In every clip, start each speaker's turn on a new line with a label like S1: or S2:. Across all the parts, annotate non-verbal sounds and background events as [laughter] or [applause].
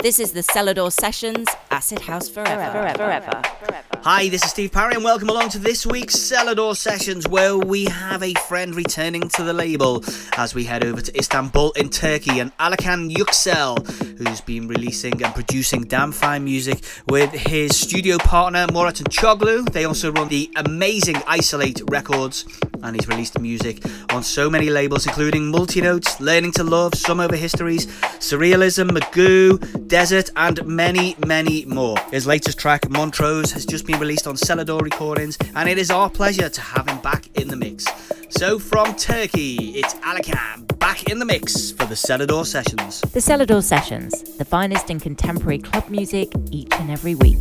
S1: This is the Selador Sessions Acid House Forever. forever, forever,
S2: forever. Hi, this is Steve Parry, and welcome along to this week's Selador Sessions, where we have a friend returning to the label as we head over to Istanbul in Turkey and Alican Yüksel, who's been releasing and producing damn fine music with his studio partner Murat Choglu. They also run the amazing Isolate Records, and he's released music on so many labels, including Multinotes, Learning to Love, Sum Over Histories, Surrealism, Magoo, Desert, and many, many more. His latest track, Montroze, has just been released on Selador Recordings, and it is our pleasure to have him back in the mix. So, from Turkey, it's Alican back in the mix for the Selador Sessions.
S1: The Selador Sessions, the finest in contemporary club music each and every week.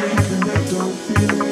S1: Don't feel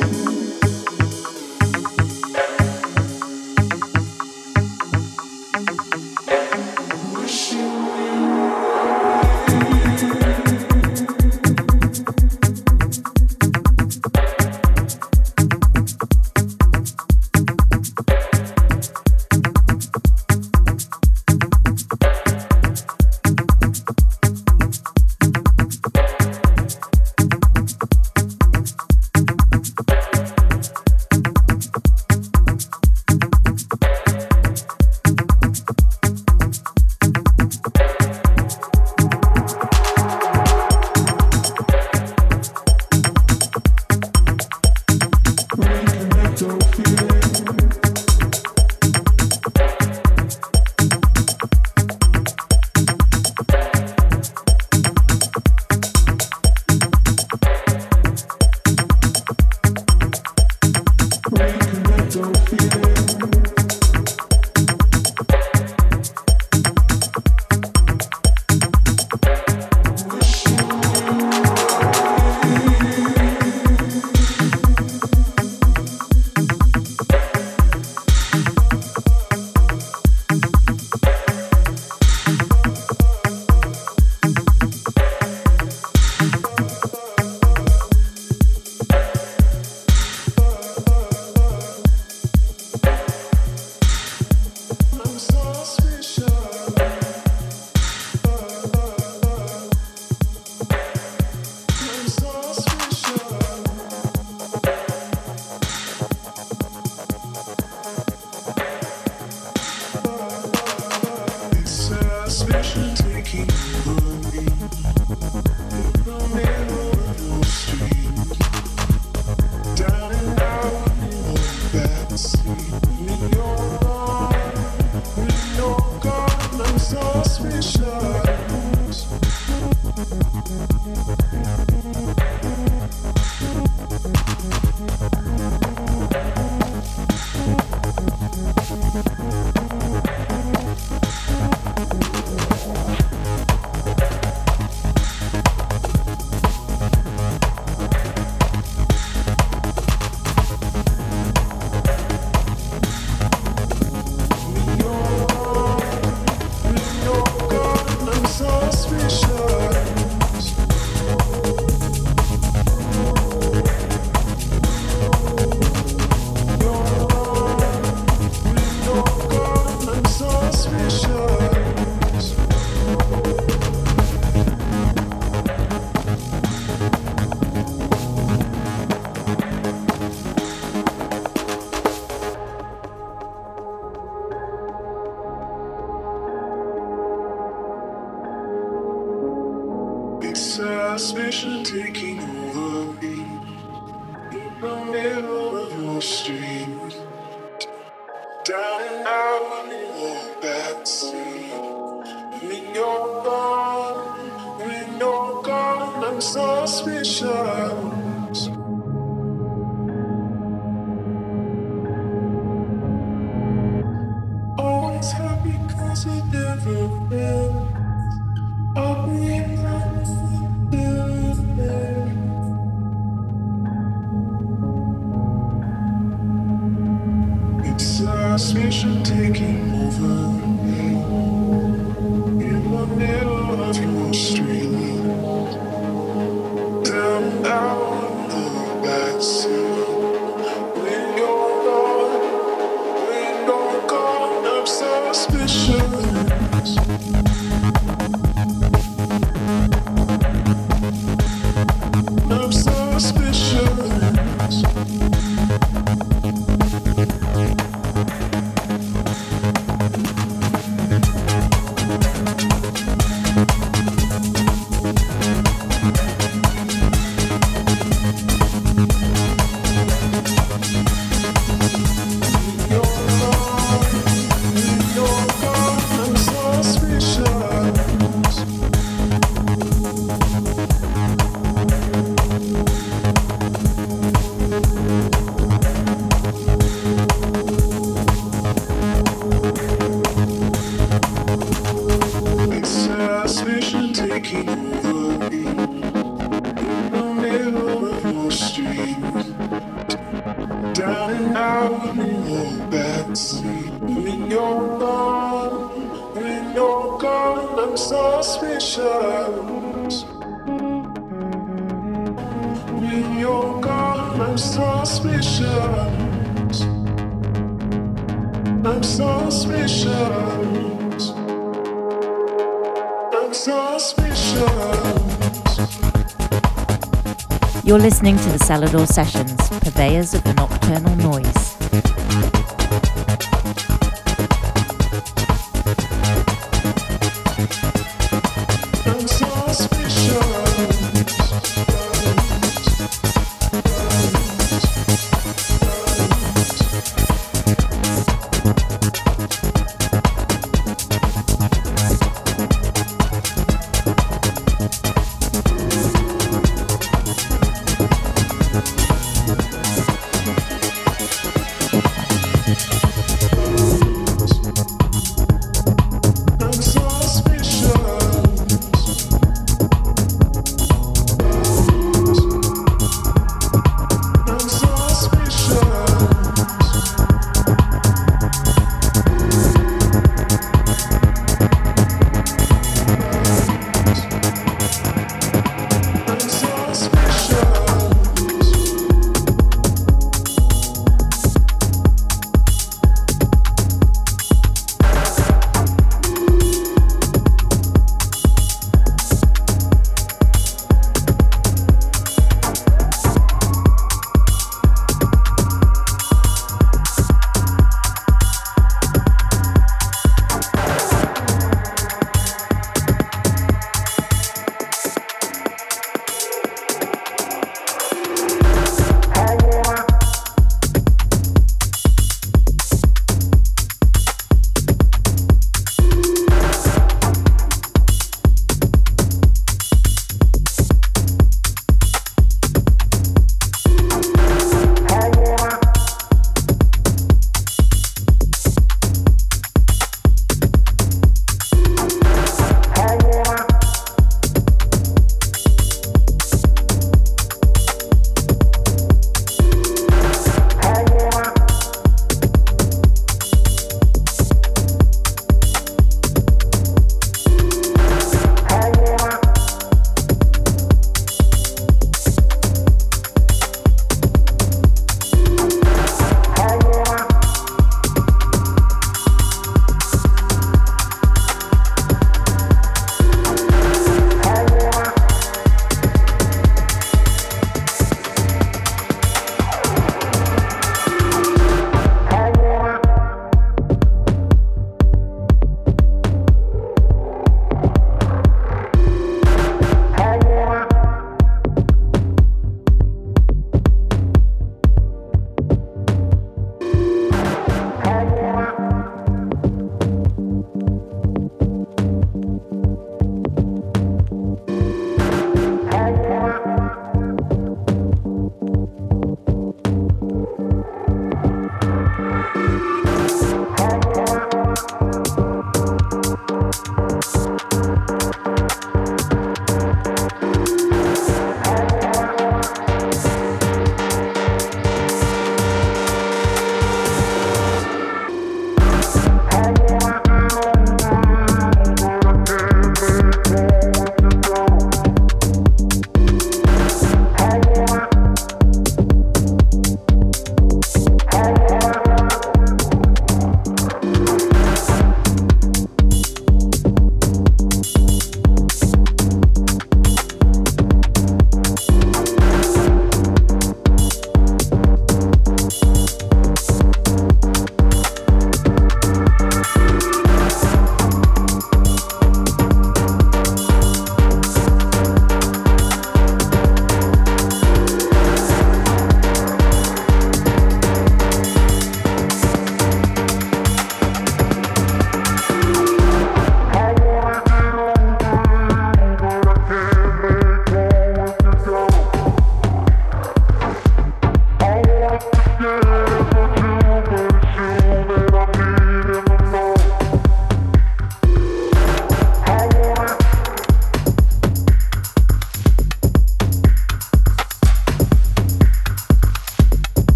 S1: You're listening to the Selador Sessions, purveyors of the nocturnal noise.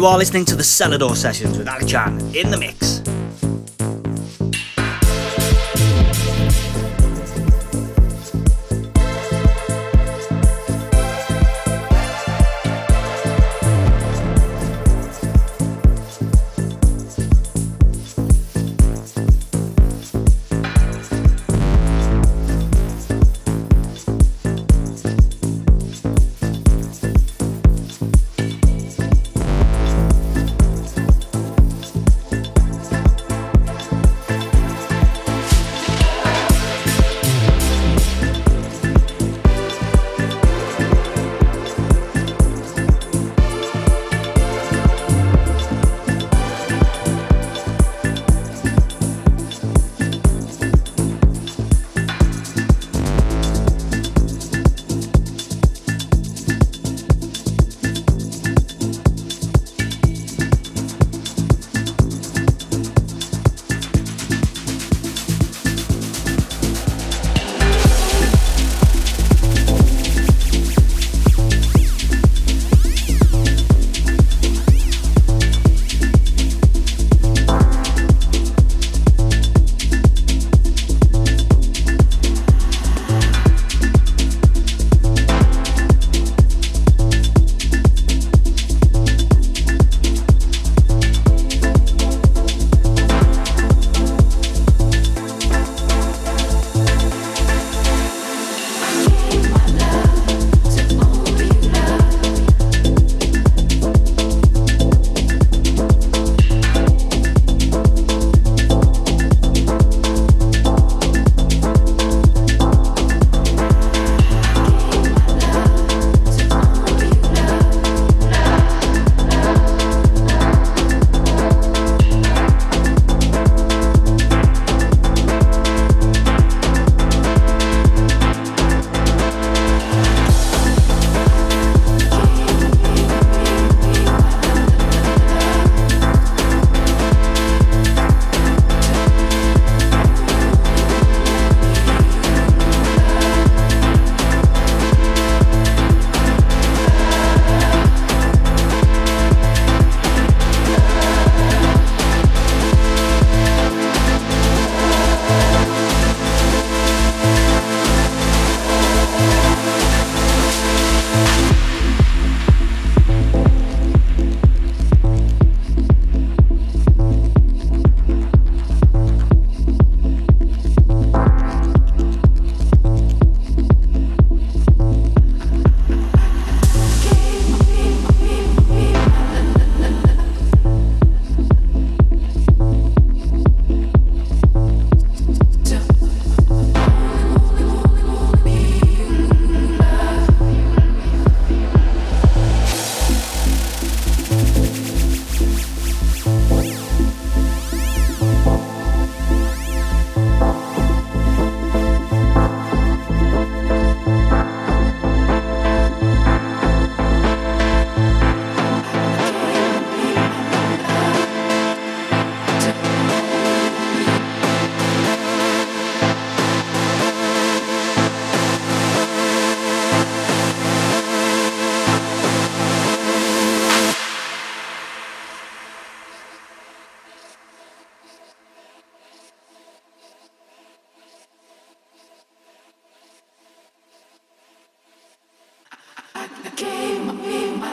S2: You are listening to the Selador Sessions with Alican in the mix.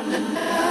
S3: Oh, [laughs]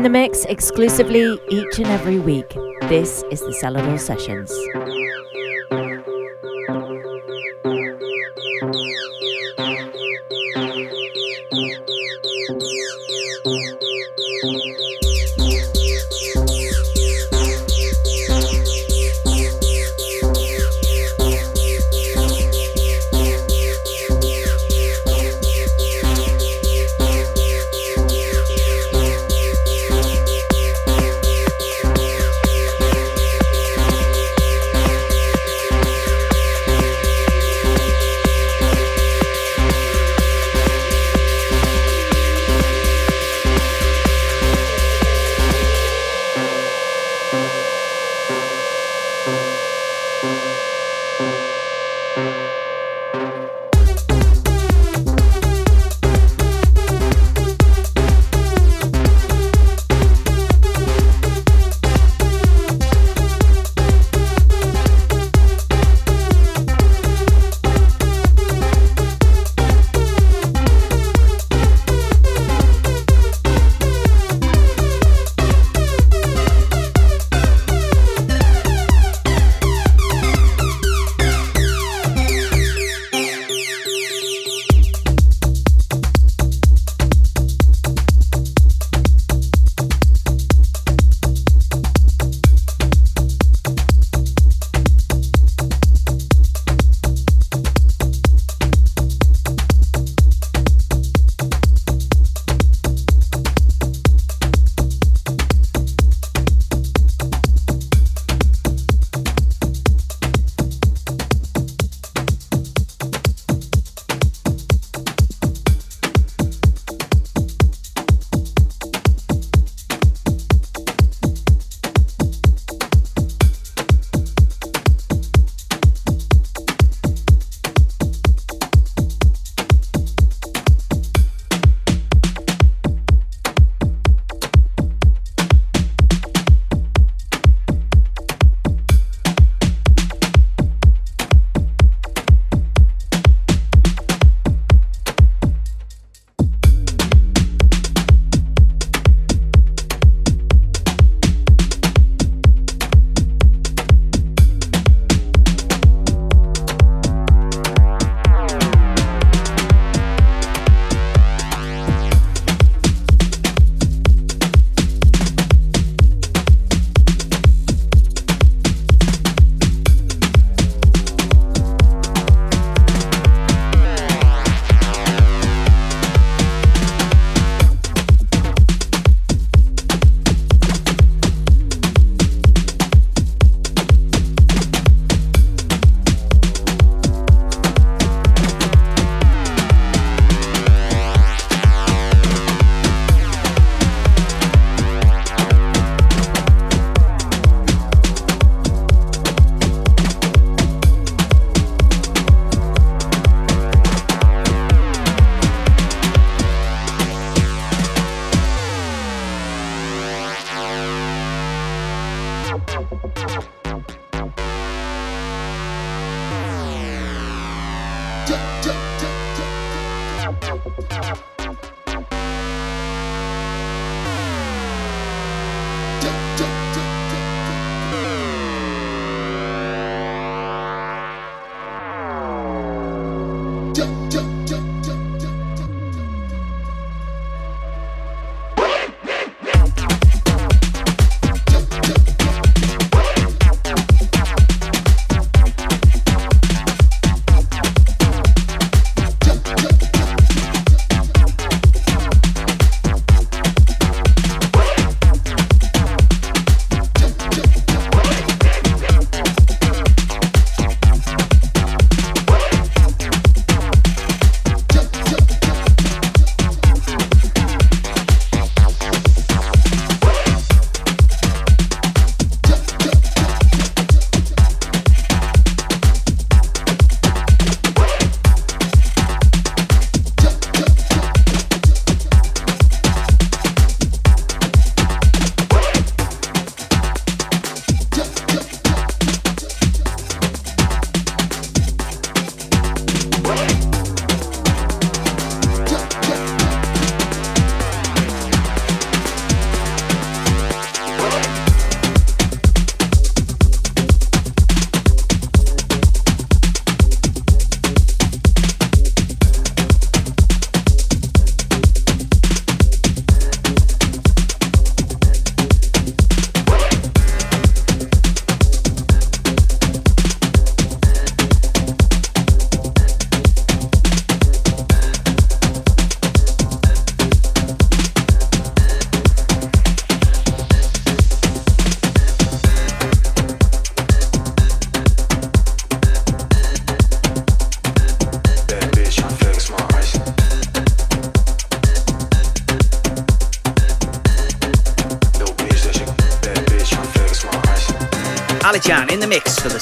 S3: In the mix exclusively each and every week. This is the Selador Sessions.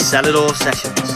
S4: Selador Sessions.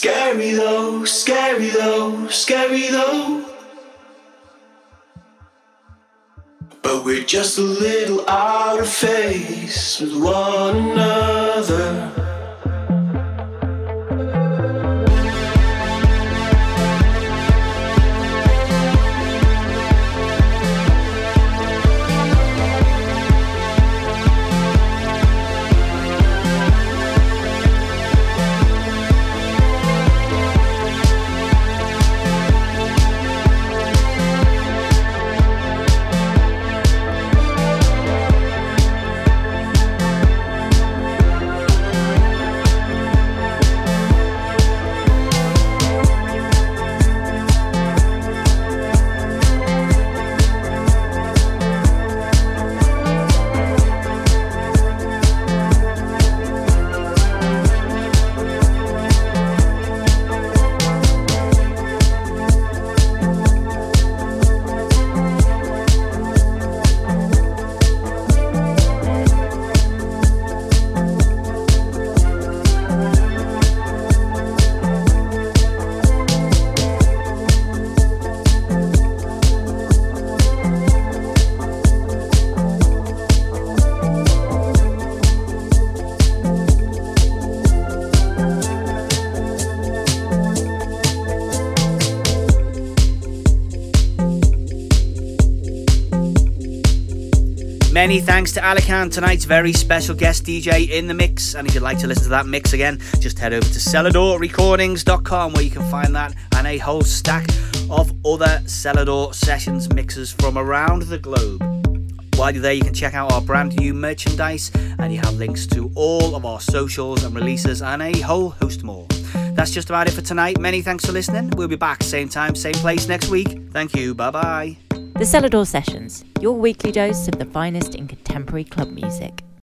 S5: Scary though, scary though, scary though. But we're just a little out of phase with one another.
S2: Many thanks to Alican, tonight's very special guest DJ in the mix. And if you'd like to listen to that mix again, just head over to seladorrecordings.com where you can find that and a whole stack of other Selador sessions mixes from around the globe. While you're there, you can check out our brand new merchandise and you have links to all of our socials and releases and a whole host more. That's just about it for tonight. Many thanks for listening. We'll be back same time, same place next week. Thank you. Bye bye.
S1: The Selador Sessions, your weekly dose of the finest in contemporary club music.